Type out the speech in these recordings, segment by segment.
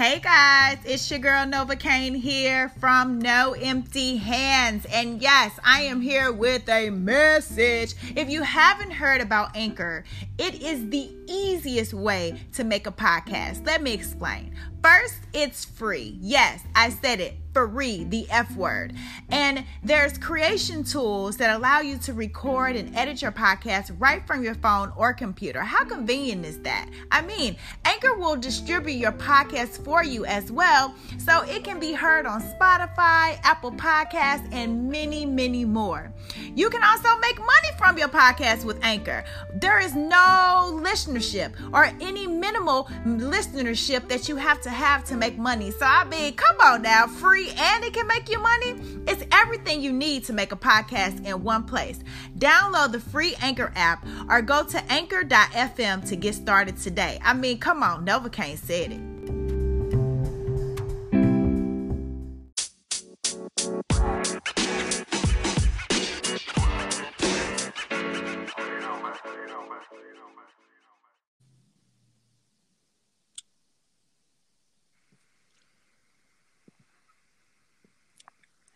Hey guys, it's your girl Novakane here from No Empty Hands. And yes, I am here with a message. If you haven't heard about Anchor, it is the easiest way to make a podcast. Let me explain. First, it's free. Yes, I said it free, the F word. And there's creation tools that allow you to record and edit your podcast right from your phone or computer. How convenient is that? I mean, Anchor will distribute your podcast for you as well, so it can be heard on Spotify, Apple Podcasts, and many, many more. You can also make money from your podcast with Anchor. There is no listenership or any minimal listenership that you have to have to make money. So, I mean, come on now, free and it can make you money. It's everything you need to make a podcast in one place. Download the free Anchor app or go to anchor.fm to get started today. I mean, come on, Novakane said it.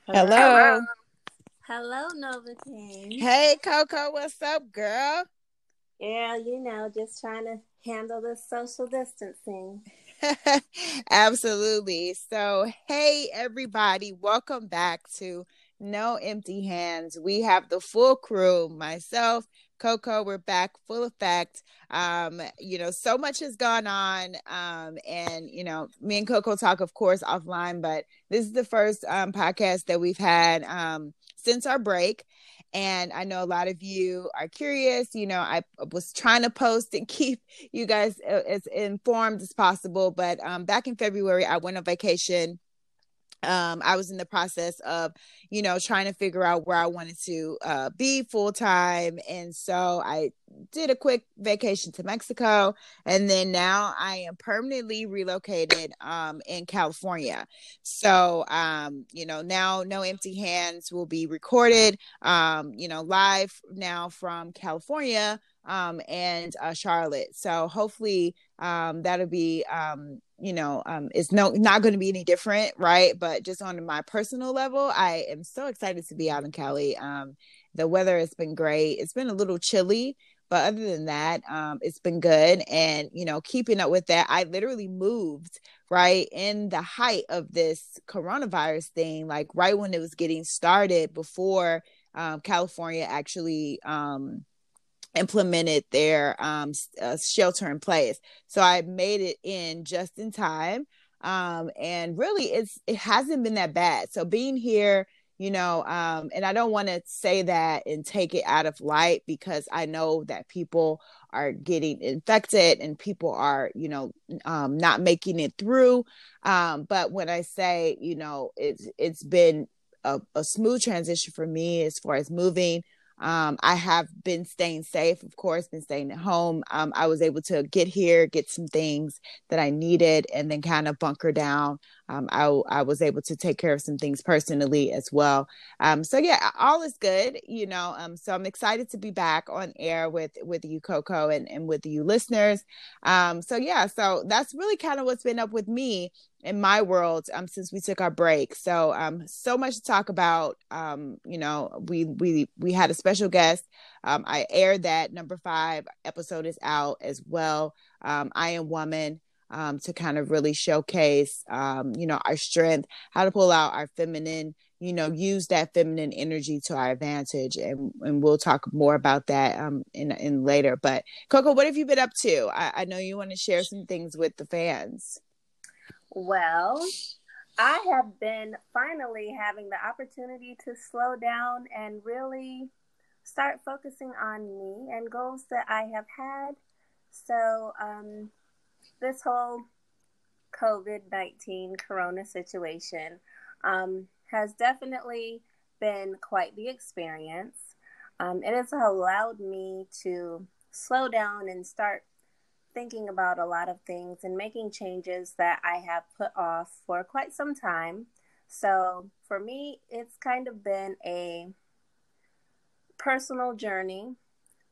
Hello. Hello, Nova King. Hey, Coco, what's up, girl? Yeah, you know, just trying to handle this social distancing. Absolutely. So, hey, everybody, welcome back to No Empty Hands. We have the full crew myself, Coco, we're back full effect. Um, you know, so much has gone on. Um, and you know, me and Coco talk, of course, offline, but this is the first um podcast that we've had um since our break. And I know a lot of you are curious. You know, I was trying to post and keep you guys uh, as informed as possible. But um, back in February, I went on vacation um, I was in the process of, you know, trying to figure out where I wanted to uh, be full time. And so I did a quick vacation to Mexico. And then now I am permanently relocated um, in California. So, um, you know, now No Empty Hands will be recorded, um, you know, live now from California um, and uh, Charlotte. So hopefully um, that'll be um, you know um it's no not going to be any different right? But just on my personal level i am so excited to be out in cali. Um the weather has been great. It's been a little chilly but other than that um it's been good. And you know keeping up with that i literally moved right in the height of this coronavirus thing like right when it was getting started before um, california actually um implemented their um, uh, shelter in place. So I made it in just in time. Um, and really it's it hasn't been that bad. So being here, you know, um, and I don't want to say that and take it out of light because I know that people are getting infected and people are, you know, um, not making it through. Um, but when I say, you know, it's it's been a, a smooth transition for me as far as moving um, I have been staying safe, of course, been staying at home. Um, I was able to get here, get some things that I needed, and then kind of bunker down. Um, I, I was able to take care of some things personally as well. Um, so yeah, all is good, you know. Um, so I'm excited to be back on air with with you, Coco, and and with you listeners. Um, so yeah, so that's really kind of what's been up with me in my world um since we took our break so um so much to talk about um you know we we we had a special guest um i aired that number five episode is out as well um i am woman um to kind of really showcase um you know our strength how to pull out our feminine you know use that feminine energy to our advantage and and we'll talk more about that um in in later. But coco what have you been up to? I, I know you want to share some things with the fans. Well, I have been finally having the opportunity to slow down and really start focusing on me and goals that I have had. So, um, this whole COVID 19 corona situation um, has definitely been quite the experience. Um, it has allowed me to slow down and start thinking about a lot of things and making changes that I have put off for quite some time. So for me, it's kind of been a personal journey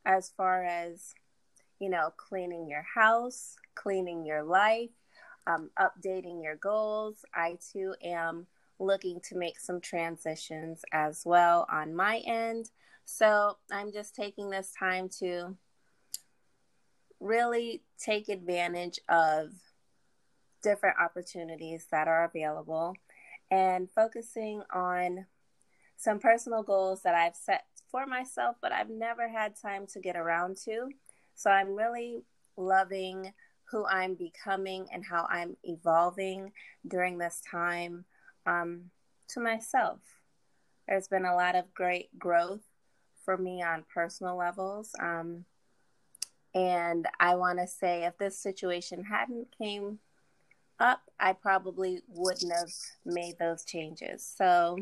as far as, you know, cleaning your house, cleaning your life, um, updating your goals. I too am looking to make some transitions as well on my end. So I'm just taking this time to really take advantage of different opportunities that are available and focusing on some personal goals that I've set for myself, but I've never had time to get around to. So I'm really loving who I'm becoming and how I'm evolving during this time um, to myself. There's been a lot of great growth for me on personal levels. Um, and I want to say if this situation hadn't came up, I probably wouldn't have made those changes. So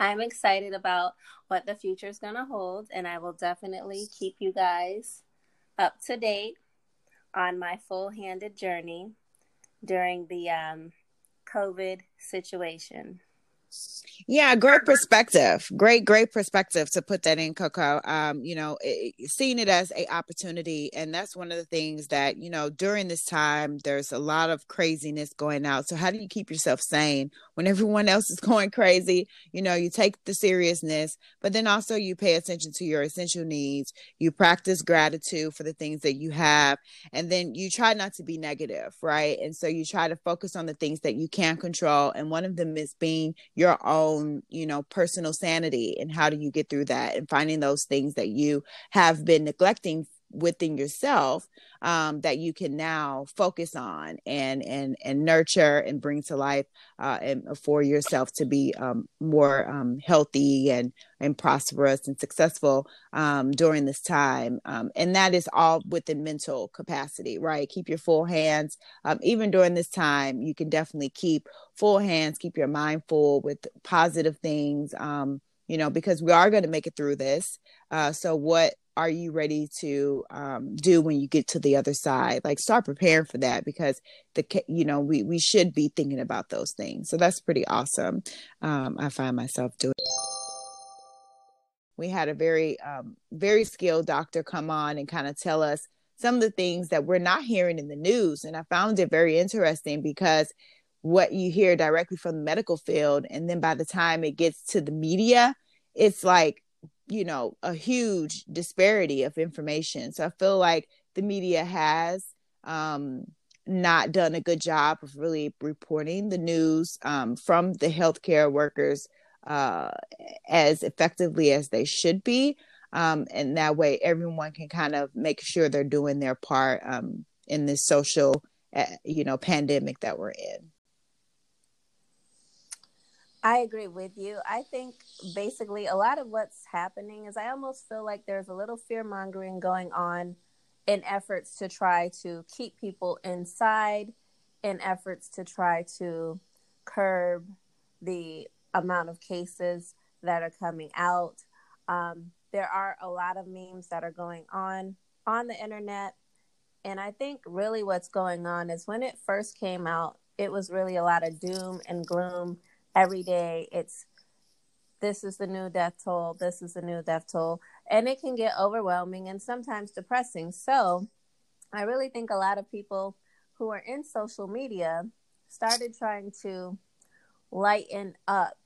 I'm excited about what the future is going to hold, and I will definitely keep you guys up to date on my full handed journey during the um, COVID situation. Yeah, great perspective. Great, great perspective to put that in, Coco. Um, you know, it, seeing it as a opportunity, and that's one of the things that you know during this time. There's a lot of craziness going out. So how do you keep yourself sane when everyone else is going crazy? You know, you take the seriousness, but then also you pay attention to your essential needs. You practice gratitude for the things that you have, and then you try not to be negative, right? And so you try to focus on the things that you can control, and one of them is being your own, you know, personal sanity and how do you get through that and finding those things that you have been neglecting within yourself um, that you can now focus on and and and nurture and bring to life uh, and for yourself to be um, more um, healthy and and prosperous and successful um, during this time. Um, and that is all within mental capacity right? Keep your full hands um, even during this time you can definitely keep full hands keep your mind full with positive things you know because we are going to make it through this. Uh, so what are you ready to um, do when you get to the other side? Like start preparing for that because the you know we we should be thinking about those things. So that's pretty awesome um, i find myself doing. We had a very um, very skilled doctor come on and kind of tell us some of the things that we're not hearing in the news and i found it very interesting because what you hear directly from the medical field and then by the time it gets to the media it's like you know a huge disparity of information. So i feel like the media has um, not done a good job of really reporting the news um, from the healthcare workers uh, as effectively as they should be. Um, and that way everyone can kind of make sure they're doing their part um, in this social uh, you know pandemic that we're in I agree with you. I think basically a lot of what's happening is I almost feel like there's a little fear mongering going on in efforts to try to keep people inside, in efforts to try to curb the amount of cases that are coming out. Um, there are a lot of memes that are going on on the internet. And I think really what's going on is when it first came out, it was really a lot of doom and gloom every day it's this is the new death toll, this is the new death toll, and it can get overwhelming and sometimes depressing. So, I really think a lot of people who are in social media started trying to lighten up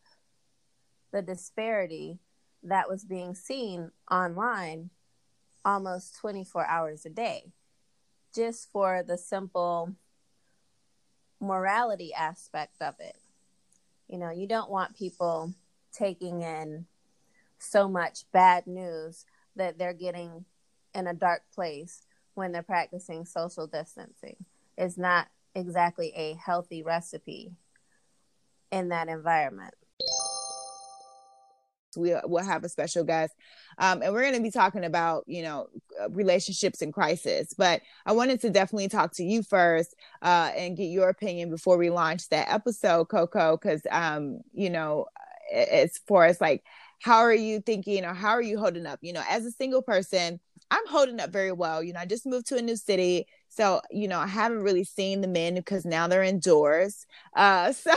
the disparity that was being seen online almost 24 hours a day, just for the simple morality aspect of it. You know, you don't want people taking in so much bad news that they're getting in a dark place when they're practicing social distancing. It's not exactly a healthy recipe in that environment. We, will have a special guest. Um, and we're going to be talking about you know uh, relationships in crisis but i wanted to definitely talk to you first uh, and get your opinion before we launch that episode coco because um, you know as far as like how are you thinking or how are you holding up? You know as a single person i'm holding up very well. You know i just moved to a new city so you know i haven't really seen the men because now they're indoors. Uh, so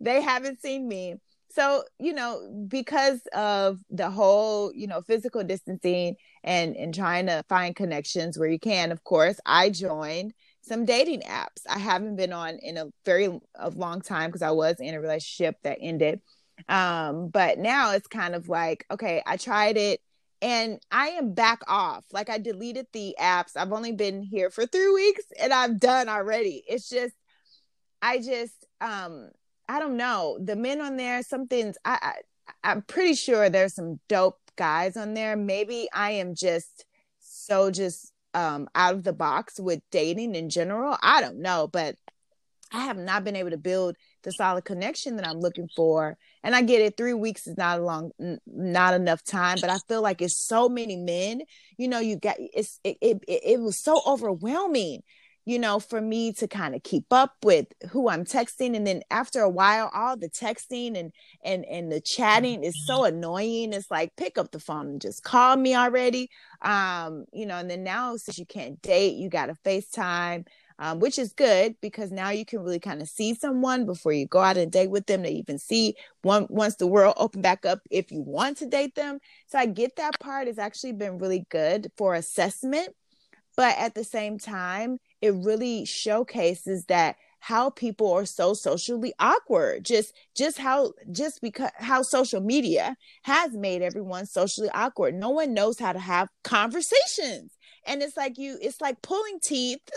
they haven't seen me so you know because of the whole you know physical distancing and and trying to find connections where you can of course i joined some dating apps. I haven't been on in a very a long time because I was in a relationship that ended. Um, but now it's kind of like, okay, I tried it and I am back off. Like I deleted the apps. I've only been here for three weeks and I'm done already. It's just, I just, um, I don't know. The men on there, something's. I, I I'm pretty sure there's some dope guys on there. Maybe I am just so just um out of the box with dating in general. I don't know, but I have not been able to build the solid connection that I'm looking for. And I get it, three weeks is not a long, not enough time, but I feel like it's so many men. You know, you got it's it it, it was so overwhelming you know, for me to kind of keep up with who I'm texting. And then after a while, all the texting and and and the chatting is so annoying. It's like pick up the phone and just call me already. Um, you know, and then now since you can't date, you gotta FaceTime. Um, which is good because now you can really kind of see someone before you go out and date with them to even see one once the world open back up if you want to date them. So I get that part has actually been really good for assessment. But at the same time, it really showcases that how people are so socially awkward just just how just because how social media has made everyone socially awkward. No one knows how to have conversations. And it's like you it's like pulling teeth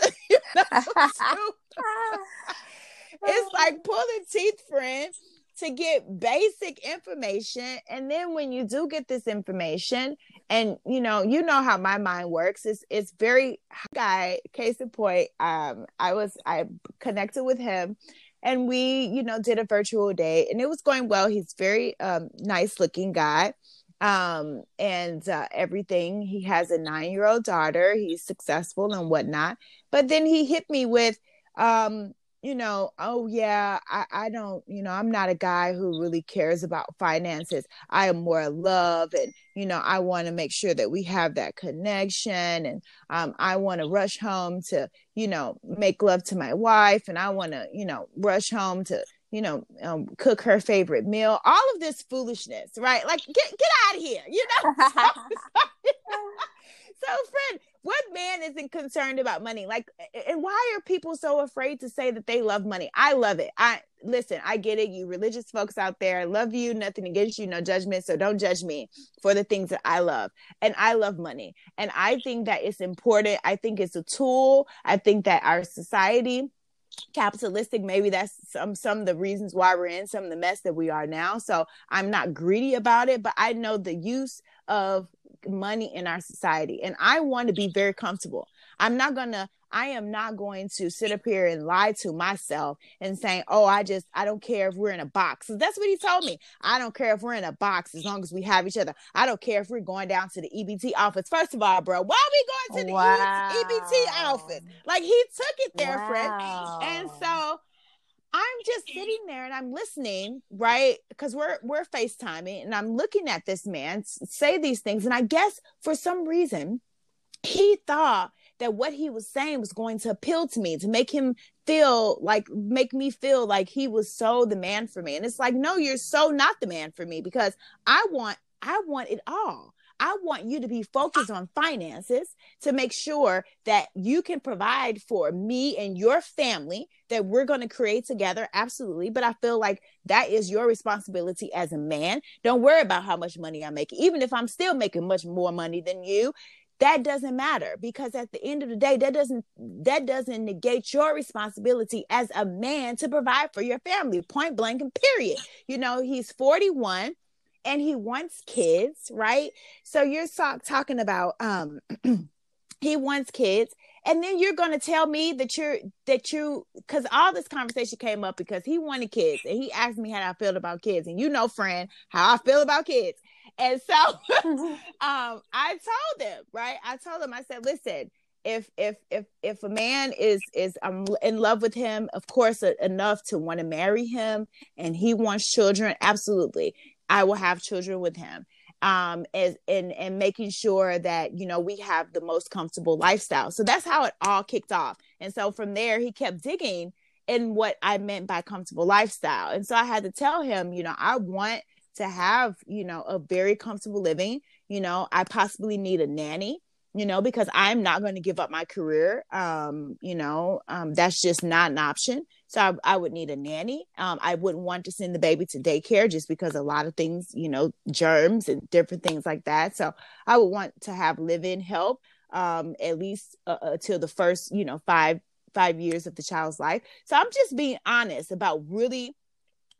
it's like pulling teeth friend to get basic information. And then when you do get this information and you know you know how my mind works it's it's very guy case in point um i was i connected with him and we you know did a virtual day and it was going well. He's very um nice looking guy um and uh, everything. He has a nine year old daughter. He's successful and whatnot. But then he hit me with um you know, oh yeah, I, I don't, you know, I'm not a guy who really cares about finances. I am more love and, you know, I want to make sure that we have that connection and um, I want to rush home to, you know, make love to my wife and I want to, you know, rush home to, you know, um, cook her favorite meal. All of this foolishness, right? Like, get get out of here, you know. so, friend, what man isn't concerned about money? Like, and why are people so afraid to say that they love money? I love it. I listen, I get it. You religious folks out there, I love you, nothing against you, no judgment. So don't judge me for the things that I love. And I love money. And I think that it's important. I think it's a tool. I think that our society capitalistic maybe that's some some of the reasons why we're in some of the mess that we are now so i'm not greedy about it but i know the use of money in our society and i want to be very comfortable. I'm not gonna i am not going to sit up here and lie to myself and saying oh i just i don't care if we're in a box. That's what he told me. I don't care if we're in a box as long as we have each other. I don't care if we're going down to the ebt office. First of all bro why are we going to the wow. ebt office? Like he took it there wow. friend. And so I'm just sitting there and I'm listening, right? Because we're we're FaceTiming and I'm looking at this man say these things. And I guess for some reason, he thought that what he was saying was going to appeal to me, to make him feel like make me feel like he was so the man for me. And it's like, no, you're so not the man for me because I want I want it all. I want you to be ah. focused on finances to make sure that you can provide for me and your family that we're going to create together. Absolutely. But I feel like that is your responsibility as a man. Don't worry about how much money I'm making. Even if I'm still making much more money than you, that doesn't matter because at the end of the day that doesn't that doesn't negate your responsibility as a man to provide for your family point blank and period you know he's 41 and he wants kids, right? So you're so- talking about um he wants kids. And then you're going to tell me that you're that you because all this conversation came up because he wanted kids and he asked me how i feel about kids. And you know friend how i feel about kids. And so um i told him right? I told him i said listen if if if if a man is is I'm in love with him of course enough to want to marry him and he wants children absolutely I will have children with him um as and and making sure that you know we have the most comfortable lifestyle. So that's how it all kicked off. And so from there he kept digging in what i meant by comfortable lifestyle. And so i had to tell him you know i want to have you know a very comfortable living. You know i possibly need a nanny you know, because I'm not going to give up my career. Um, you know, um, that's just not an option. So I, I would need a nanny. Um, I wouldn't want to send the baby to daycare just because a lot of things, you know, germs and different things like that. So I would want to have live-in help um, at least uh, until uh, the first, you know, five five years of the child's life. So I'm just being honest about really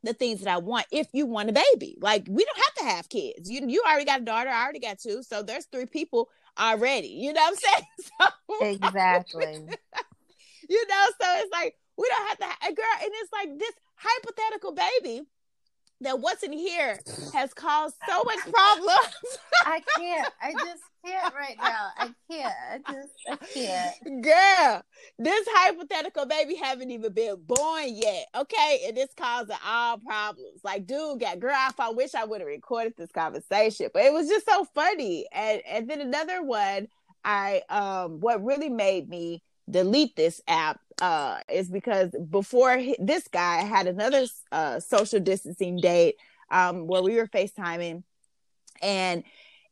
the things that I want if you want a baby. Like we don't have to have kids. You you already got a daughter, I already got two. So there's three people already. You know what I'm saying? So, exactly. you know, so it's like we don't have to girl, and it's like this hypothetical baby that what's in here has caused so much problems. I can't. I just can't right now. I can't. I just I can't. Girl, this hypothetical baby haven't even been born yet. Okay. And this causing all problems. Like, dude, got girl, I wish I would have recorded this conversation, but it was just so funny. And and then another one, I um what really made me delete this app uh is because before he, this guy had another uh social distancing date um where we were FaceTiming and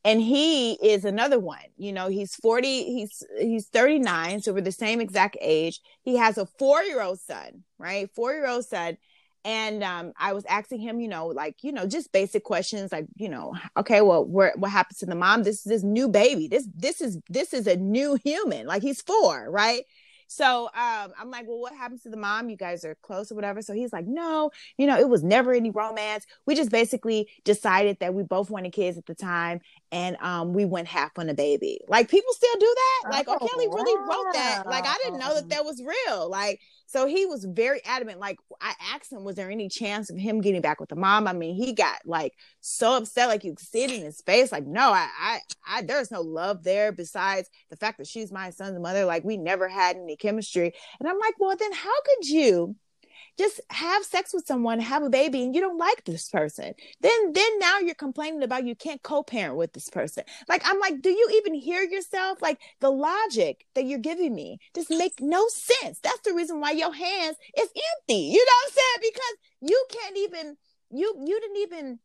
and he is another one you know he's 40 he's he's 39 so we're the same exact age he has a four-year-old son right four-year-old son and um, I was asking him, you know, like you know, just basic questions, like you know, okay, well, where, what happens to the mom? This is this new baby. This this is this is a new human. Like he's four, right? So um, I'm like, well, what happens to the mom? You guys are close or whatever. So he's like, no, you know, it was never any romance. We just basically decided that we both wanted kids at the time, and um, we went half on the baby. Like people still do that. Like, oh, Kelly really wrote that. Like I didn't know that that was real. Like so he was very adamant. Like I asked him, was there any chance of him getting back with the mom? I mean, he got like so upset, like you could see it in his face. Like, no, I, I, I there's no love there besides the fact that she's my son's mother. Like we never had any chemistry. And I'm like, well, then how could you? just have sex with someone, have a baby, and you don't like this person. Then then now you're complaining about you can't co-parent with this person. Like I'm like, do you even hear yourself? Like the logic that you're giving me just make no sense. That's the reason why your hands is empty. You know what I'm saying? Because you can't even you you didn't even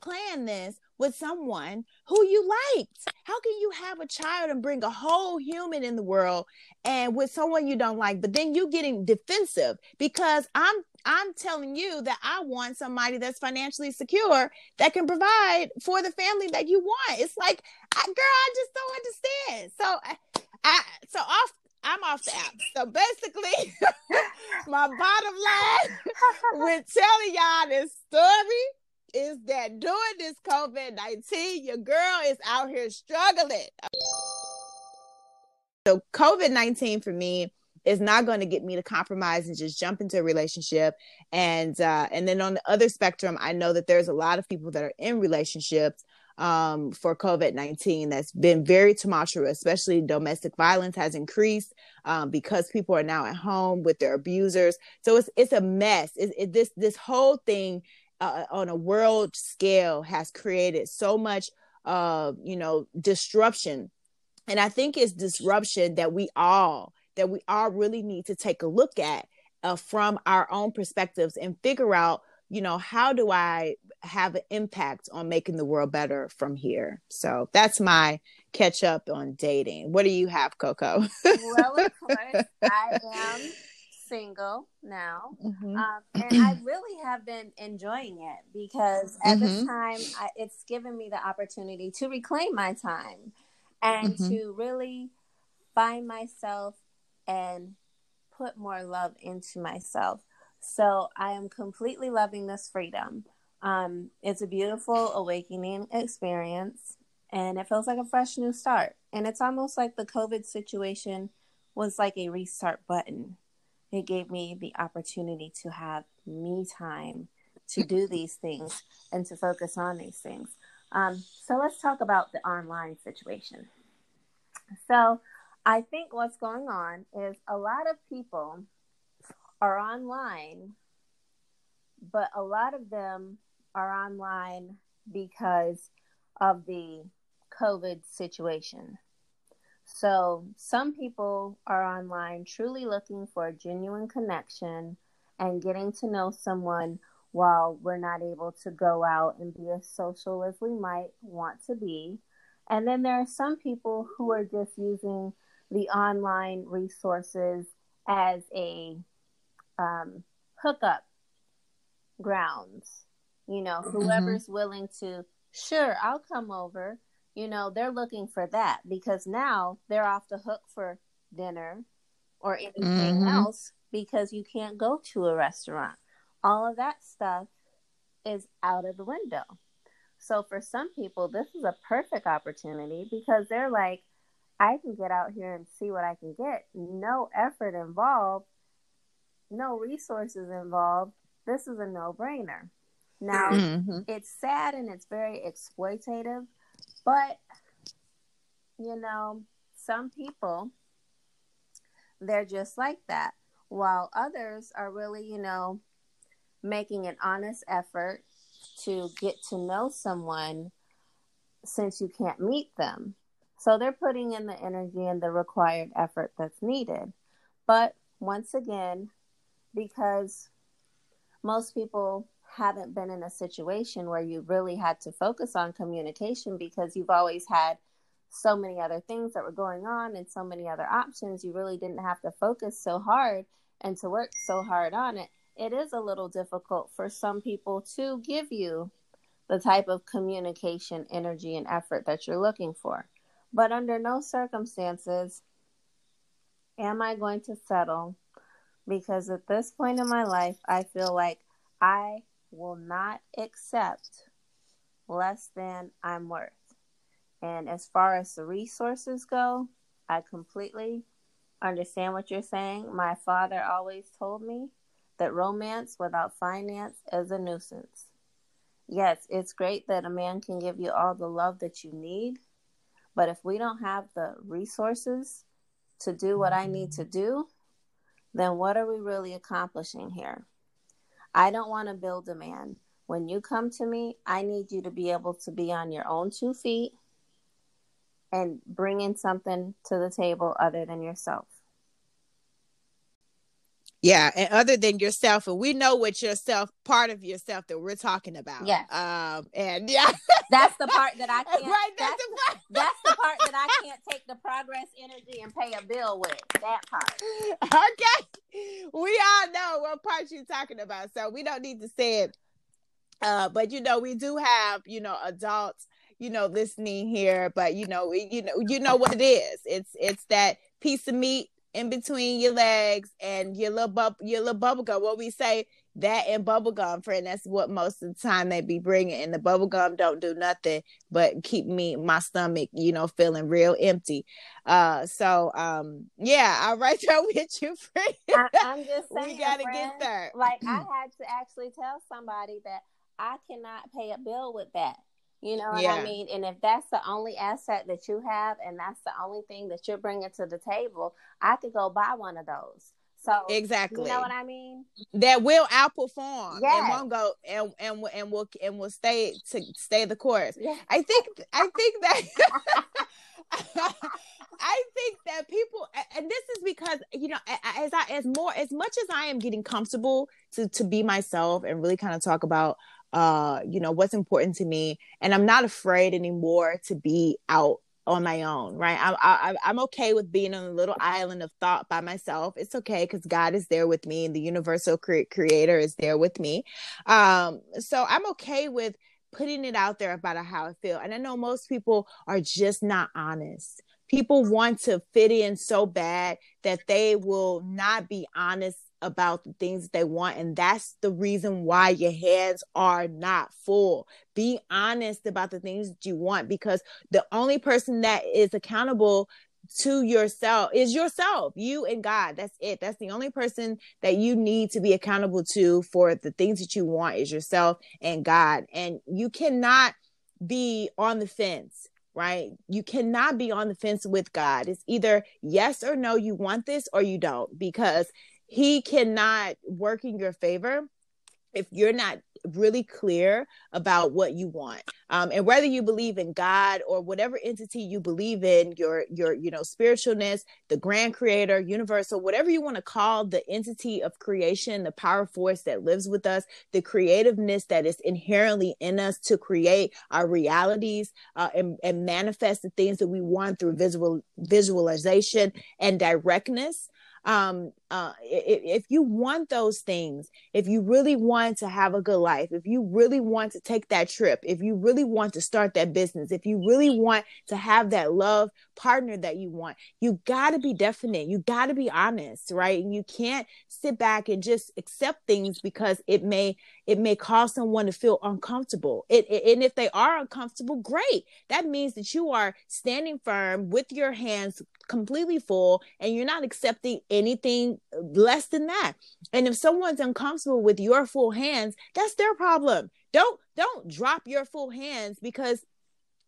plan this with someone who you liked. How can you have a child and bring a whole human in the world and with someone you don't like, but then you getting defensive because I'm I'm telling you that I want somebody that's financially secure that can provide for the family that you want. It's like, I, girl, I just don't understand. So I, I so off I'm off the app. So basically, my bottom line with telling y'all this story is that during this COVID 19, your girl is out here struggling. So, COVID 19 for me is not going to get me to compromise and just jump into a relationship. And, uh, and then on the other spectrum, I know that there's a lot of people that are in relationships um, for COVID 19 that's been very tumultuous, especially domestic violence has increased um, because people are now at home with their abusers. So it's, it's a mess. It, it, this, this whole thing uh, on a world scale has created so much uh you know disruption. And i think it's disruption that we all that we all really need to take a look at uh, from our own perspectives and figure out you know how do i have an impact on making the world better from here? So that's my catch up on dating. What do you have coco? Well of course i am single now, mm-hmm. um, and I really have been enjoying it because at mm-hmm. this time I, it's given me the opportunity to reclaim my time and mm-hmm. to really find myself and put more love into myself. So I am completely loving this freedom. Um, it's a beautiful awakening experience, and it feels like a fresh new start. And it's almost like the COVID situation was like a restart button it gave me the opportunity to have me time to do these things and to focus on these things. Um, so let's talk about the online situation. So I think what's going on is a lot of people are online, but a lot of them are online because of the COVID situation. So, some people are online truly looking for a genuine connection and getting to know someone while we're not able to go out and be as social as we might want to be. And then there are some people who are just using the online resources as a um, hookup grounds. You know, mm-hmm. whoever's willing to, sure, I'll come over. You know, they're looking for that because now they're off the hook for dinner or anything mm-hmm. else because you can't go to a restaurant. All of that stuff is out of the window. So for some people, this is a perfect opportunity because they're like, I can get out here and see what I can get. No effort involved, no resources involved. This is a no brainer. Now, mm-hmm. it's sad and it's very exploitative, but you know, some people, they're just like that, while others are really, you know, making an honest effort to get to know someone since you can't meet them. So they're putting in the energy and the required effort that's needed. But once again, because most people haven't been in a situation where you really had to focus on communication because you've always had so many other things that were going on and so many other options, you really didn't have to focus so hard and to work so hard on it it is a little difficult for some people to give you the type of communication, energy, and effort that you're looking for. But under no circumstances am I going to settle because at this point in my life, I feel like I will not accept less than I'm worth. And as far as the resources go, I completely understand what you're saying. My father always told me that romance without finance is a nuisance. Yes, it's great that a man can give you all the love that you need, but if we don't have the resources to do what I need to mm-hmm. do, then what are we really accomplishing here? I don't want to build a man. When you come to me, I need you to be able to be on your own two feet and bring in something to the table other than yourself. Yeah, and other than yourself, and we know what yourself part of yourself that we're talking about. Yeah. Um, and yeah, that's the part that I can't. Right, that's, that's the part. that's the part that I can't take the progress energy and pay a bill with. That part. Okay, we all know what part you're talking about, so we don't need to say it. Uh, but you know, we do have you know adults you know listening here, but you know, we, you know, you know what it is. It's it's that piece of meat in between your legs and your little bub your little bubble gum. What we say that and bubble gum, friend. That's what most of the time they be bringing. And the bubble gum don't do nothing but keep me my stomach, you know, feeling real empty. Uh, so um, yeah, I'll right there with you, friend. I, am just saying, we gotta friend, get there. Like I had to actually tell somebody that I cannot pay a bill with that. You know what yeah. I mean? And if that's the only asset that you have and that's the only thing that you're bringing to the table, I could go buy one of those. So exactly, you know what I mean? That will outperform yes. and won't go and and and will and will stay to stay the course. Yes. I think I think that I think that people and this is because you know as I as more as much as I am getting comfortable to to be myself and really kind of talk about uh you know what's important to me and i'm not afraid anymore to be out on my own right? I'm I, i'm okay with being on a little island of thought by myself. It's okay because god is there with me and the universal cre- creator is there with me. Um so i'm okay with putting it out there about how i feel and i know most people are just not honest. People want to fit in so bad that they will not be honest about the things that they want. And that's the reason why your hands are not full. Be honest about the things that you want because the only person that is accountable to yourself is yourself, you and God. That's it. That's the only person that you need to be accountable to for the things that you want is yourself and God. And you cannot be on the fence right? You cannot be on the fence with God. It's either yes or no, you want this or you don't, because he cannot work in your favor if you're not really clear about what you want. Um, and whether you believe in God or whatever entity you believe in, your your you know spiritualness, the grand creator, universal, whatever you want to call the entity of creation, the power force that lives with us, the creativeness that is inherently in us to create our realities uh, and, and manifest the things that we want through visual visualization and directness um uh if, if you want those things if you really want to have a good life if you really want to take that trip if you really want to start that business if you really want to have that love partner that you want. You got to be definite. You got to be honest right? And you can't sit back and just accept things because it may it may cause someone to feel uncomfortable. It, it, and if they are uncomfortable great. That means that you are standing firm with your hands completely full and you're not accepting anything less than that. And if someone's uncomfortable with your full hands that's their problem. Don't don't drop your full hands because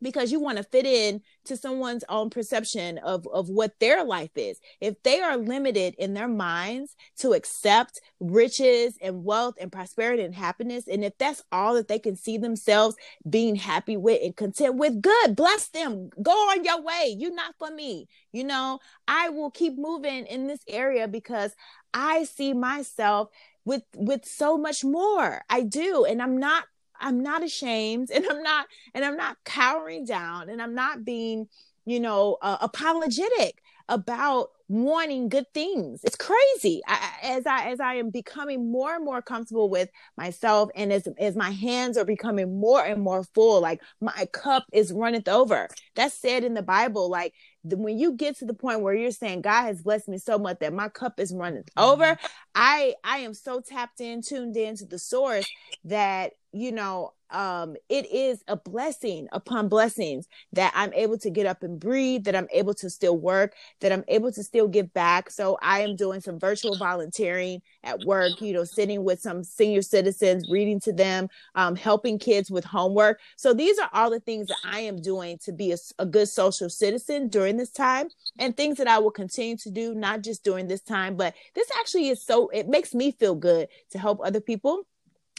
because you want to fit in to someone's own perception of, of what their life is. If they are limited in their minds to accept riches and wealth and prosperity and happiness, and if that's all that they can see themselves being happy with and content with, good, bless them. Go on your way. You're not for me. You know, I will keep moving in this area because I see myself with with so much more. I do. And I'm not I'm not ashamed and I'm not and I'm not cowering down and I'm not being, you know, uh, apologetic about wanting good things. It's crazy. I, as I as I am becoming more and more comfortable with myself, and as as my hands are becoming more and more full, like my cup is runneth over. That's said in the Bible. Like when you get to the point where you're saying God has blessed me so much that my cup is running over, mm-hmm. I I am so tapped in, tuned in to the source that you know um, it is a blessing upon blessings that I'm able to get up and breathe, that I'm able to still work, that I'm able to still give back. So I am doing some virtual volunteering at work, you know, sitting with some senior citizens, reading to them, um, helping kids with homework. So these are all the things that I am doing to be a, a good social citizen during this time and things that I will continue to do, not just during this time, but this actually is so, it makes me feel good to help other people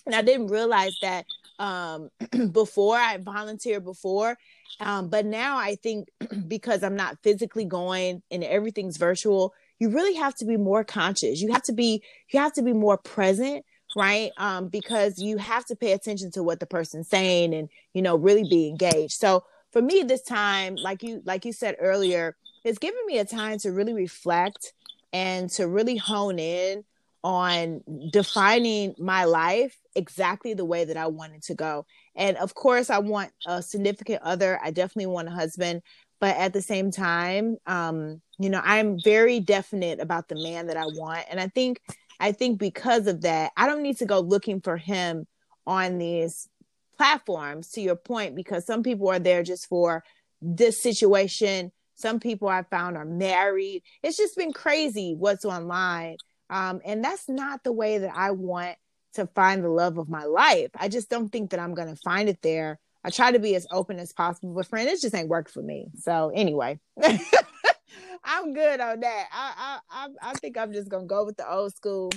and I didn't realize that um, before I volunteered before. Um, but now I think because I'm not physically going and everything's virtual, you really have to be more conscious. You have to be you have to be more present, right? Um, because you have to pay attention to what the person's saying and you know really be engaged. So for me this time, like you like you said earlier, it's given me a time to really reflect and to really hone in on defining my life exactly the way that I wanted to go. And of course, I want a significant other. I definitely want a husband. But at the same time, um, you know, I'm very definite about the man that I want. And I think, I think because of that, I don't need to go looking for him on these platforms, to your point, because some people are there just for this situation. Some people I found are married. It's just been crazy what's online. Um, and that's not the way that I want to find the love of my life. I just don't think that I'm going to find it there. I try to be as open as possible, but friend, it just ain't worked for me. So anyway, I'm good on that. I, I I think I'm just gonna go with the old school.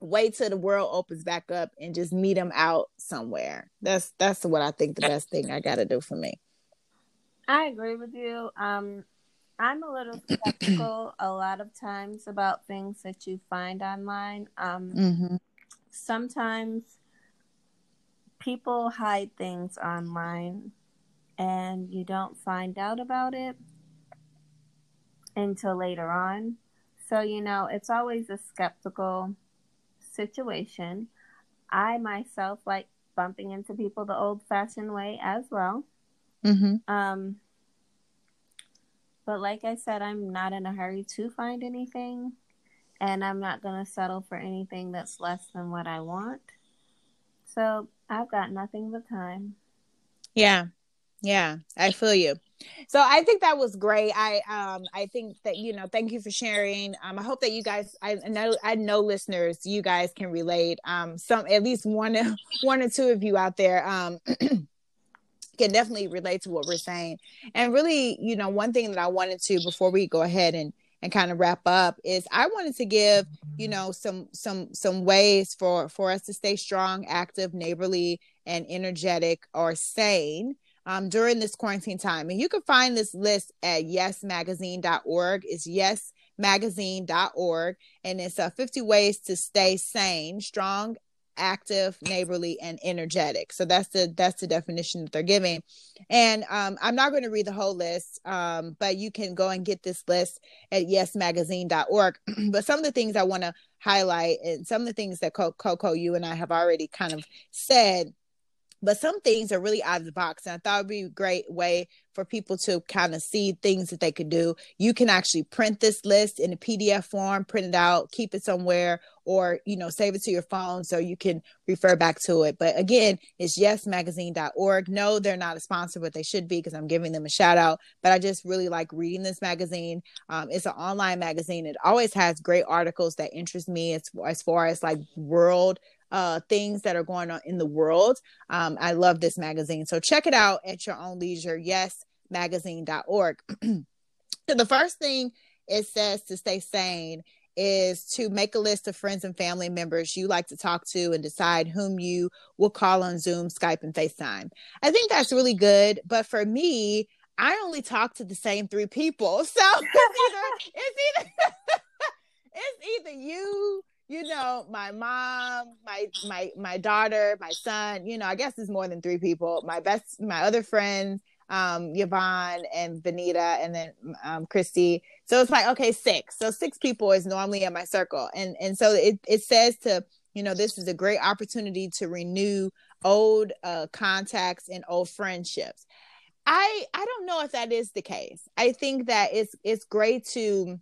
Wait till the world opens back up and just meet them out somewhere. That's that's what I think the best thing I got to do for me. I agree with you. Um, I'm a little skeptical a lot of times about things that you find online. Um, mm-hmm. Sometimes people hide things online and you don't find out about it until later on. So, you know, it's always a skeptical situation. I myself like bumping into people the old fashioned way as well. Mm-hmm. Um, but like I said, I'm not in a hurry to find anything, and I'm not going to settle for anything that's less than what I want. So I've got nothing but time. Yeah. Yeah, I feel you. So I think that was great. I um I think that you know, thank you for sharing. Um I hope that you guys I know I know listeners, you guys can relate. Um some at least one one or two of you out there um can definitely relate to what we're saying. And really, you know, one thing that I wanted to before we go ahead and and kind of wrap up is I wanted to give you know some some some ways for for us to stay strong active neighborly and energetic or sane um, during this quarantine time. And you can find this list at yesmagazine.org it's yesmagazine.org and it's uh, 50 ways to stay sane strong active neighborly and energetic. So that's the that's the definition that they're giving. And um, i'm not going to read the whole list um, but you can go and get this list at yesmagazine.org but some of the things i want to highlight and some of the things that coco you and i have already kind of said but some things are really out of the box and i thought it would be a great way for people to kind of see things that they could do. You can actually print this list in a pdf form print it out keep it somewhere or you know save it to your phone so you can refer back to it. But again it's yesmagazine.org no they're not a sponsor but they should be because i'm giving them a shout out but i just really like reading this magazine. Um, it's an online magazine. It always has great articles that interest me as, as far as like world uh, things that are going on in the world. Um, I love this magazine. So check it out at your own leisure. Yes, magazine.org. so the first thing it says to stay sane is to make a list of friends and family members you like to talk to and decide whom you will call on Zoom, Skype, and FaceTime. I think that's really good. But for me, I only talk to the same three people. So it's either it's either it's either you you know, my mom, my my my daughter, my son, you know, I guess it's more than three people. My best my other friends, um, Yvonne and Benita and then um Christy. So it's like, okay, six. So six people is normally in my circle. And and so it, it says to, you know, this is a great opportunity to renew old uh contacts and old friendships. I I don't know if that is the case. I think that it's it's great to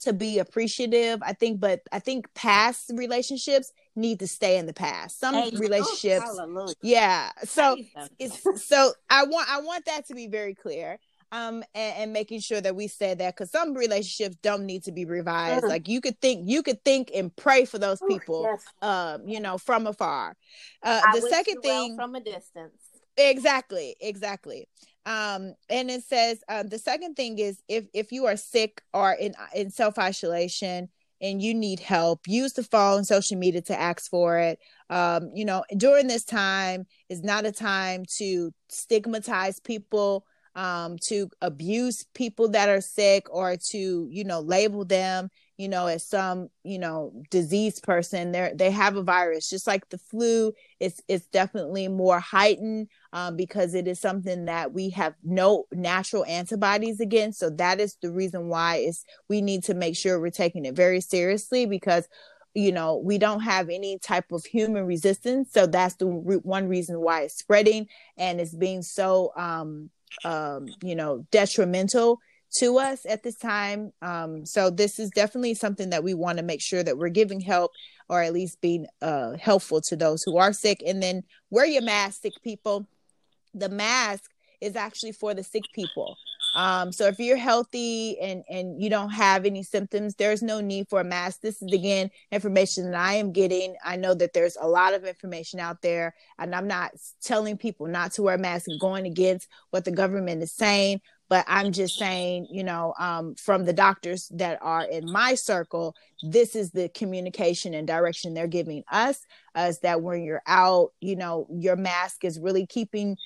to be appreciative. I think, but I think past relationships need to stay in the past. Some hey, relationships, oh, yeah. So it's so I want I want that to be very clear. Um, and, and making sure that we say that because some relationships don't need to be revised. Mm. Like you could think, you could think and pray for those people, Ooh, yes. um, you know, from afar. Uh, the second thing, well from a distance. Exactly, exactly um and it says um the second thing is if if you are sick or in in self isolation and you need help use the phone social media to ask for it. Um you know during this time is not a time to stigmatize people um to abuse people that are sick or to you know label them you know as some you know diseased person. They they have a virus. Just like the flu it's it's definitely more heightened um, because it is something that we have no natural antibodies against so that is the reason why it's we need to make sure we're taking it very seriously because you know we don't have any type of human resistance so that's the re- one reason why it's spreading and it's being so um um you know detrimental to us at this time. Um, so this is definitely something that we want to make sure that we're giving help or at least being uh, helpful to those who are sick. And then wear your mask, sick people. The mask is actually for the sick people. Um, so if you're healthy and and you don't have any symptoms, there's no need for a mask. This is again information that I am getting. I know that there's a lot of information out there, and I'm not telling people not to wear masks and going against what the government is saying but i'm just saying you know um, from the doctors that are in my circle this is the communication and direction they're giving us is that when you're out you know your mask is really keeping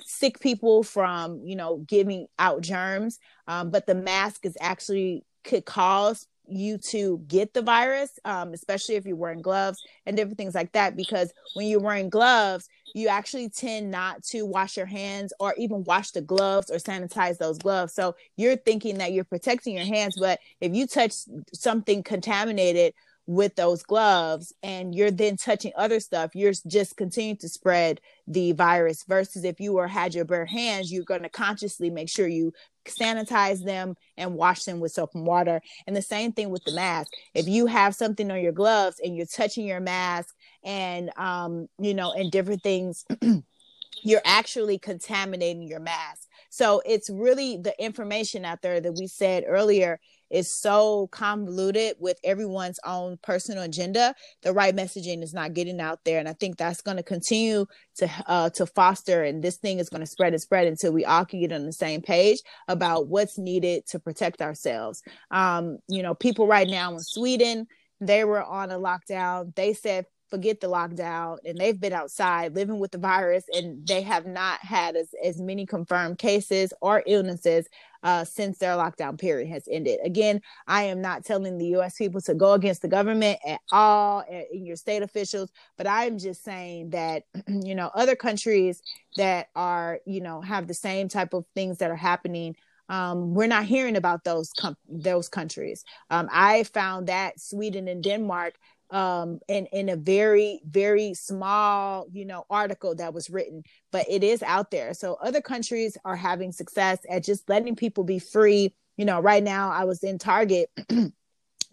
sick people from you know giving out germs um, but the mask is actually could cause you to get the virus um, especially if you're wearing gloves and different things like that because when you're wearing gloves you actually tend not to wash your hands or even wash the gloves or sanitize those gloves. So you're thinking that you're protecting your hands, but if you touch something contaminated with those gloves and you're then touching other stuff, you're just continuing to spread the virus. Versus if you were had your bare hands, you're going to consciously make sure you sanitize them and wash them with soap and water. And the same thing with the mask. If you have something on your gloves and you're touching your mask and um, you know, and different things, you're actually contaminating your mask. So it's really the information out there that we said earlier is so convoluted with everyone's own personal agenda. The right messaging is not getting out there, and I think that's going to continue to uh, to foster. And this thing is going to spread and spread until we all can get on the same page about what's needed to protect ourselves. Um, you know, people right now in Sweden they were on a lockdown. They said forget the lockdown and they've been outside living with the virus and they have not had as, as many confirmed cases or illnesses uh, since their lockdown period has ended. Again, I am not telling the US people to go against the government at all in your state officials, but I am just saying that, you know, other countries that are, you know, have the same type of things that are happening um, we're not hearing about those com- those countries. Um, I found that Sweden and Denmark um, in in a very very small you know article that was written, but it is out there. So other countries are having success at just letting people be free. You know, right now I was in Target.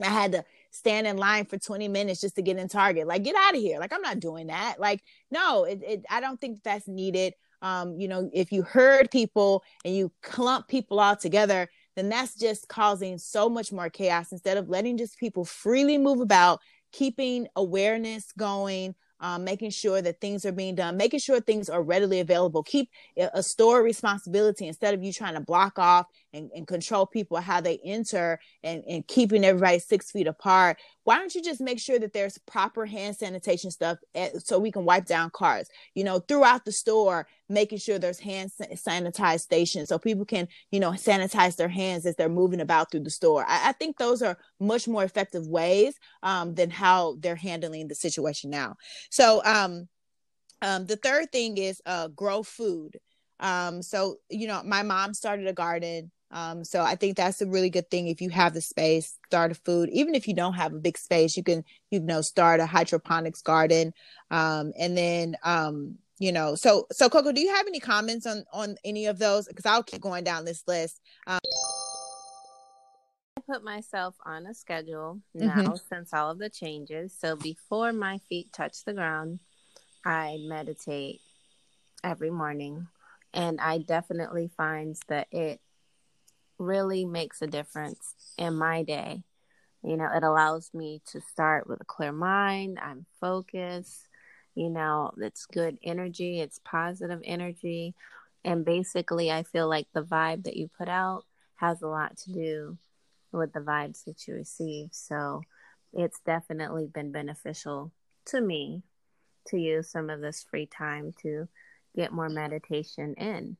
I had to stand in line for 20 minutes just to get in Target. Like, get out of here. Like, I'm not doing that. Like, no, it, it I don't think that's needed. Um, you know, if you herd people and you clump people all together, then that's just causing so much more chaos instead of letting just people freely move about keeping awareness going, um, making sure that things are being done, making sure things are readily available. Keep a store responsibility instead of you trying to block off and, and control people how they enter and, and keeping everybody six feet apart. Why don't you just make sure that there's proper hand sanitation stuff at, so we can wipe down cars? You know, throughout the store, making sure there's hand sanitized stations so people can, you know, sanitize their hands as they're moving about through the store. I, I think those are much more effective ways um, than how they're handling the situation now. So, um, um, the third thing is uh, grow food. Um, so, you know, my mom started a garden. Um, so I think that's a really good thing. If you have the space, start a food. Even if you don't have a big space, you can, you know, start a hydroponics garden. Um, and then, um, you know, so, so Coco, do you have any comments on, on any of those? Cause I'll keep going down this list. Um, I put myself on a schedule now mm-hmm. since all of the changes. So before my feet touch the ground, I meditate every morning and I definitely find that it really makes a difference in my day. You know, it allows me to start with a clear mind. I'm focused. You know, it's good energy, it's positive energy. And basically, I feel like the vibe that you put out has a lot to do with the vibes that you receive. So it's definitely been beneficial to me to use some of this free time to get more meditation in.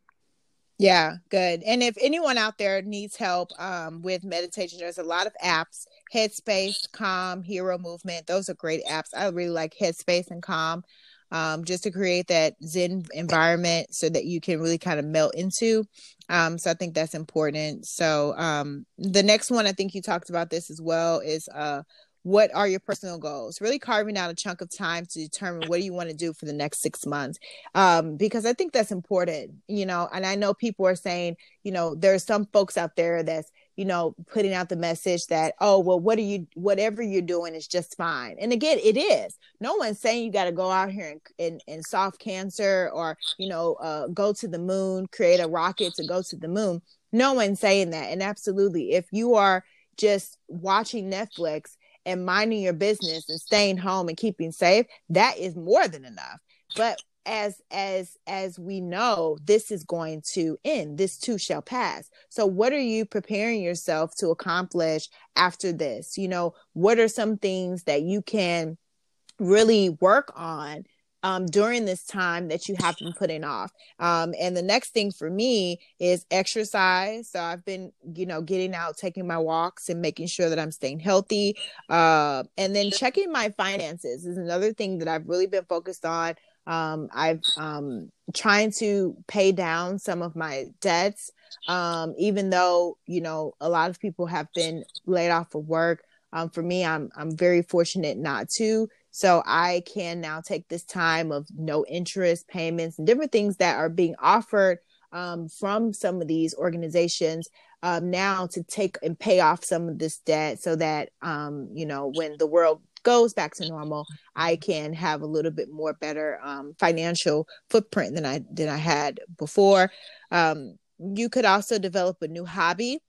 Yeah, good. And if anyone out there needs help um, with meditation, there's a lot of apps Headspace, Calm, Hero Movement. Those are great apps. I really like Headspace and Calm um, just to create that Zen environment so that you can really kind of melt into. Um, so I think that's important. So um, the next one, I think you talked about this as well, is uh, what are your personal goals? Really carving out a chunk of time to determine what do you want to do for the next six months. Um, because i think that's important you know and i know people are saying you know there's some folks out there that's you know putting out the message that oh well what are you whatever you're doing is just fine. And again it is. No one's saying you got to go out here and, and, and solve cancer or you know uh, go to the moon create a rocket to go to the moon. No one's saying that. And absolutely if you are just watching netflix and minding your business and staying home and keeping safe, that is more than enough. But as as as we know this is going to end. This too shall pass. So what are you preparing yourself to accomplish after this? You know what are some things that you can really work on um, during this time that you have been putting off. Um, and the next thing for me is exercise. So I've been, you know, getting out, taking my walks, and making sure that I'm staying healthy. Uh, and then checking my finances is another thing that I've really been focused on. Um, I've um, trying to pay down some of my debts, um, even though you know a lot of people have been laid off of work. Um, for me, I'm I'm very fortunate not to. So I can now take this time of no interest payments and different things that are being offered um, from some of these organizations um, now to take and pay off some of this debt so that, um, you know, when the world goes back to normal, I can have a little bit more better um, financial footprint than I than I had before. Um, you could also develop a new hobby,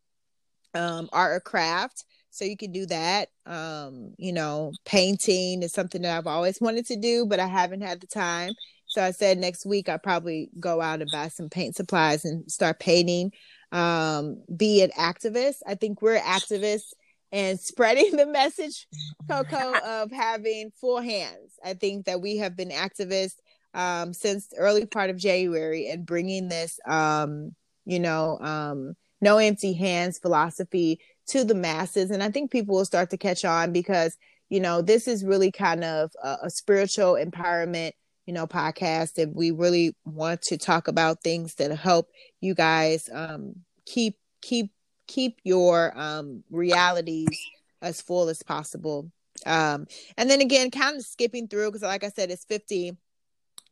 um, art or craft so you can do that um you know painting is something that i've always wanted to do but i haven't had the time so i said next week i probably go out and buy some paint supplies and start painting um be an activist i think we're activists and spreading the message, Coco, of having full hands. I think that we have been activists um, since the early part of January and bringing this, um, you know, um, no empty hands philosophy to the masses. And I think people will start to catch on because, you know, this is really kind of a, a spiritual empowerment, you know, podcast. And we really want to talk about things that help you guys um, keep, keep, keep your um, realities as full as possible. Um, and then again, kind of skipping through because, like I said, it's 50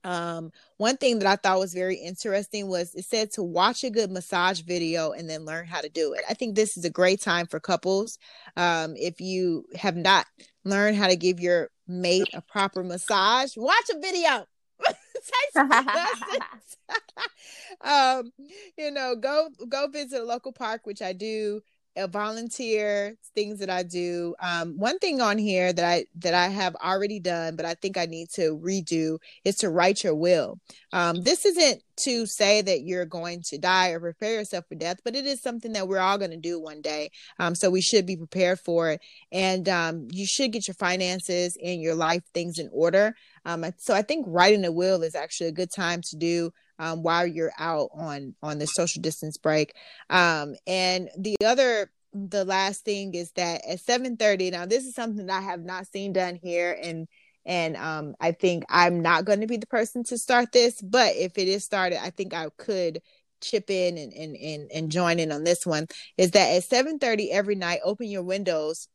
um, one thing that I thought was very interesting was it said to watch a good massage video and then learn how to do it. I think this is a great time for couples. Um, if you have not learned how to give your mate a proper massage, watch a video. um, you know, go go visit a local park, which I do volunteer things that I do. Um, one thing on here that I that I have already done, but I think I need to redo is to write your will. Um, this isn't to say that you're going to die or prepare yourself for death, but it is something that we're all going to do one day. Um, so we should be prepared for it, and um, you should get your finances and your life things in order. Um, so I think writing a will is actually a good time to do um, while you're out on on the social distance break. Um, and the other the last thing is that at 7:30 now this is something that I have not seen done here and and um, I think I'm not going to be the person to start this, but if it is started, I think I could chip in and and and, and join in on this one. Is that at 7:30 every night, open your windows,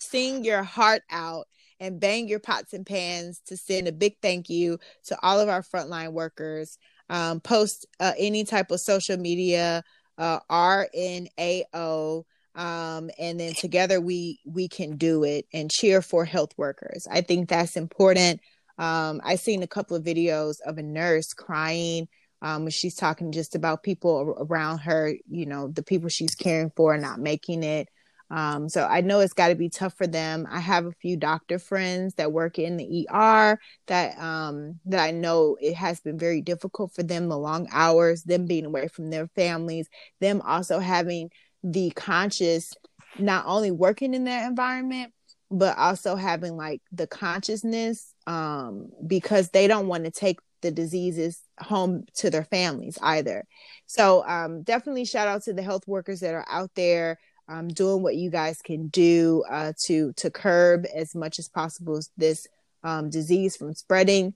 sing your heart out, and bang your pots and pans to send a big thank you to all of our frontline workers um, post uh, any type of social media, uh, RNAO, um, and then together we we can do it and cheer for health workers. I think that's important. Um, I've seen a couple of videos of a nurse crying um, when she's talking just about people around her, you know, the people she's caring for not making it. Um, so I know it's got to be tough for them. I have a few doctor friends that work in the ER that um, that I know it has been very difficult for them. The long hours, them being away from their families, them also having the conscious, not only working in that environment, but also having like the consciousness um, because they don't want to take the diseases home to their families either. So um, definitely shout out to the health workers that are out there um, doing what you guys can do uh, to to curb as much as possible this um, disease from spreading.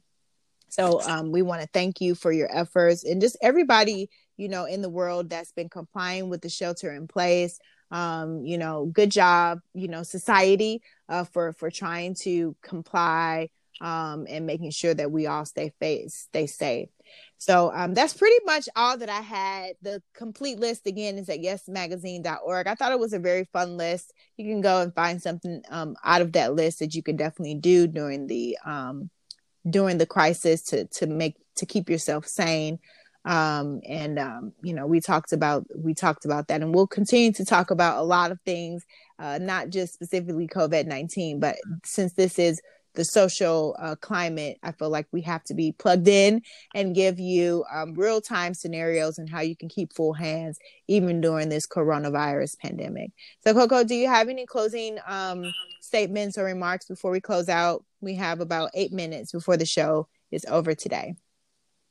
So um, we want to thank you for your efforts and just everybody you know in the world that's been complying with the shelter in place. Um, you know, good job, you know, society uh, for for trying to comply um, and making sure that we all stay face stay safe. So um, that's pretty much all that I had. The complete list again is at yesmagazine.org. I thought it was a very fun list. You can go and find something um, out of that list that you could definitely do during the um, during the crisis to to make to keep yourself sane. Um, and um, you know, we talked about we talked about that, and we'll continue to talk about a lot of things, uh, not just specifically COVID nineteen, but since this is the social uh, climate, I feel like we have to be plugged in and give you um, real time scenarios and how you can keep full hands even during this coronavirus pandemic. So, Coco, do you have any closing um, statements or remarks before we close out? We have about eight minutes before the show is over today.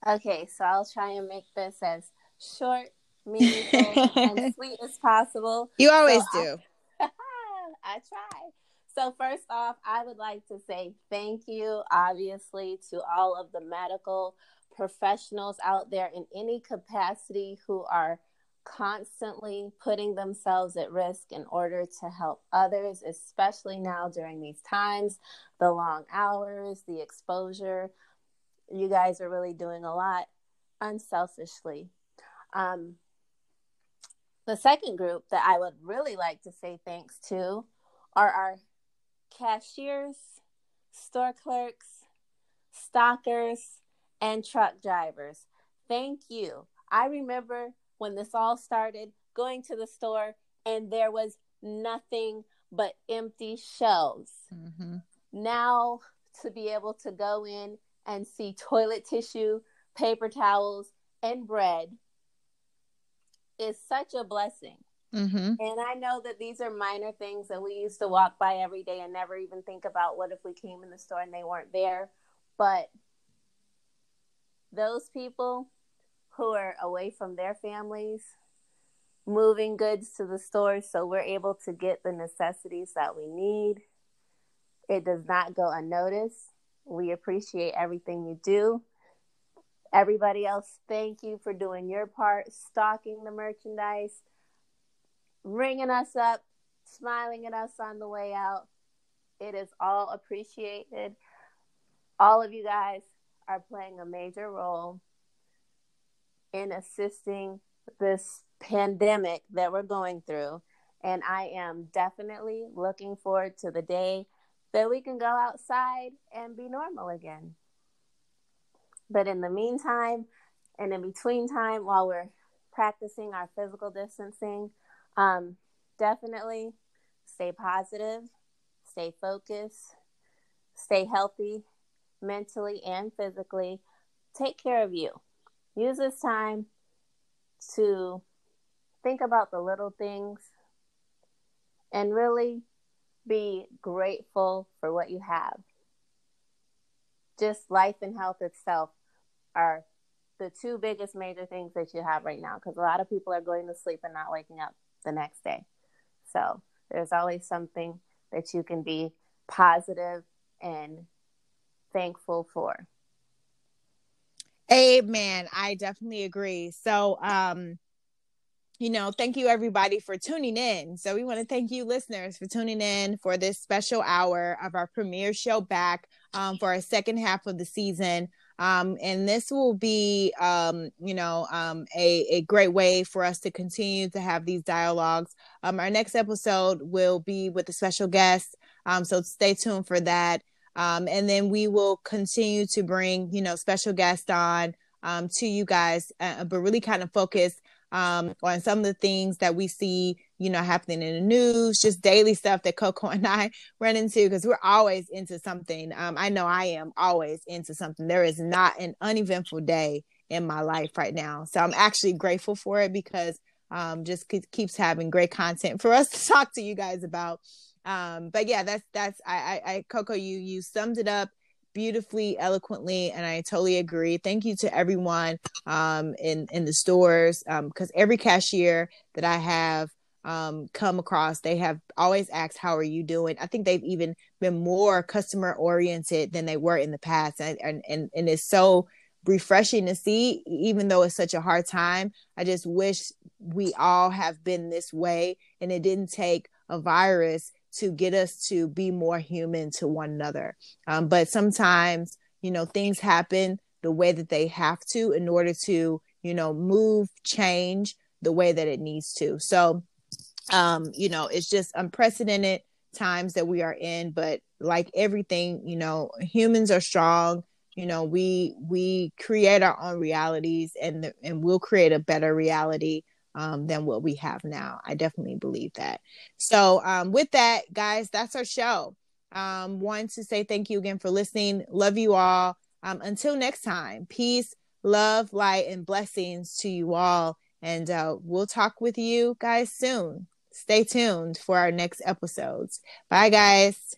Okay, so I'll try and make this as short, meaningful, and sweet as possible. You always so do. I, I try. So, first off, I would like to say thank you, obviously, to all of the medical professionals out there in any capacity who are constantly putting themselves at risk in order to help others, especially now during these times the long hours, the exposure. You guys are really doing a lot unselfishly. Um, the second group that I would really like to say thanks to are our cashiers, store clerks, stockers, and truck drivers. Thank you. I remember when this all started going to the store and there was nothing but empty shelves. Mm-hmm. Now, to be able to go in and see toilet tissue, paper towels, and bread is such a blessing. Mm-hmm. And I know that these are minor things that we used to walk by every day and never even think about what if we came in the store and they weren't there. But those people who are away from their families, moving goods to the stores so we're able to get the necessities that we need. It does not go unnoticed. We appreciate everything you do. Everybody else, thank you for doing your part, stocking the merchandise, ringing us up, smiling at us on the way out. It is all appreciated. All of you guys are playing a major role in assisting this pandemic that we're going through. And I am definitely looking forward to the day that we can go outside and be normal again. But in the meantime, and in between time, while we're practicing our physical distancing, um, definitely stay positive, stay focused, stay healthy mentally and physically. Take care of you. Use this time to think about the little things and really be grateful for what you have. Just life and health itself are the two biggest major things that you have right now because a lot of people are going to sleep and not waking up the next day. So there's always something that you can be positive and thankful for. Amen. I definitely agree. So, um, you know, thank you everybody for tuning in. So we want to thank you listeners for tuning in for this special hour of our premiere show back um, for our second half of the season. Um, and this will be, um, you know, um, a, a great way for us to continue to have these dialogues. Um, our next episode will be with a special guest. Um, so stay tuned for that. Um, and then we will continue to bring, you know, special guests on um, to you guys, uh, but really kind of focus um, on some of the things that we see, you know, happening in the news, just daily stuff that Coco and I run into because we're always into something. Um, I know I am always into something. There is not an uneventful day in my life right now. So I'm actually grateful for it because um, just keeps having great content for us to talk to you guys about. Um, but yeah, that's that's I, I, I Coco, you you summed it up beautifully eloquently and i totally agree thank you to everyone um, in in the stores because um, every cashier that i have um, come across they have always asked how are you doing i think they've even been more customer oriented than they were in the past and and and, and it's so refreshing to see even though it's such a hard time i just wish we all have been this way and it didn't take a virus to get us to be more human to one another. Um, but sometimes, you know, things happen the way that they have to in order to, you know, move, change the way that it needs to. So, um, you know, it's just unprecedented times that we are in, but like everything, you know, humans are strong. You know, we we create our own realities and the, and we'll create a better reality um, than what we have now. I definitely believe that. So, um, with that, guys, that's our show. Um, want to say thank you again for listening. Love you all. Um, until next time, peace, love, light, and blessings to you all. And uh, we'll talk with you guys soon. Stay tuned for our next episodes. Bye, guys.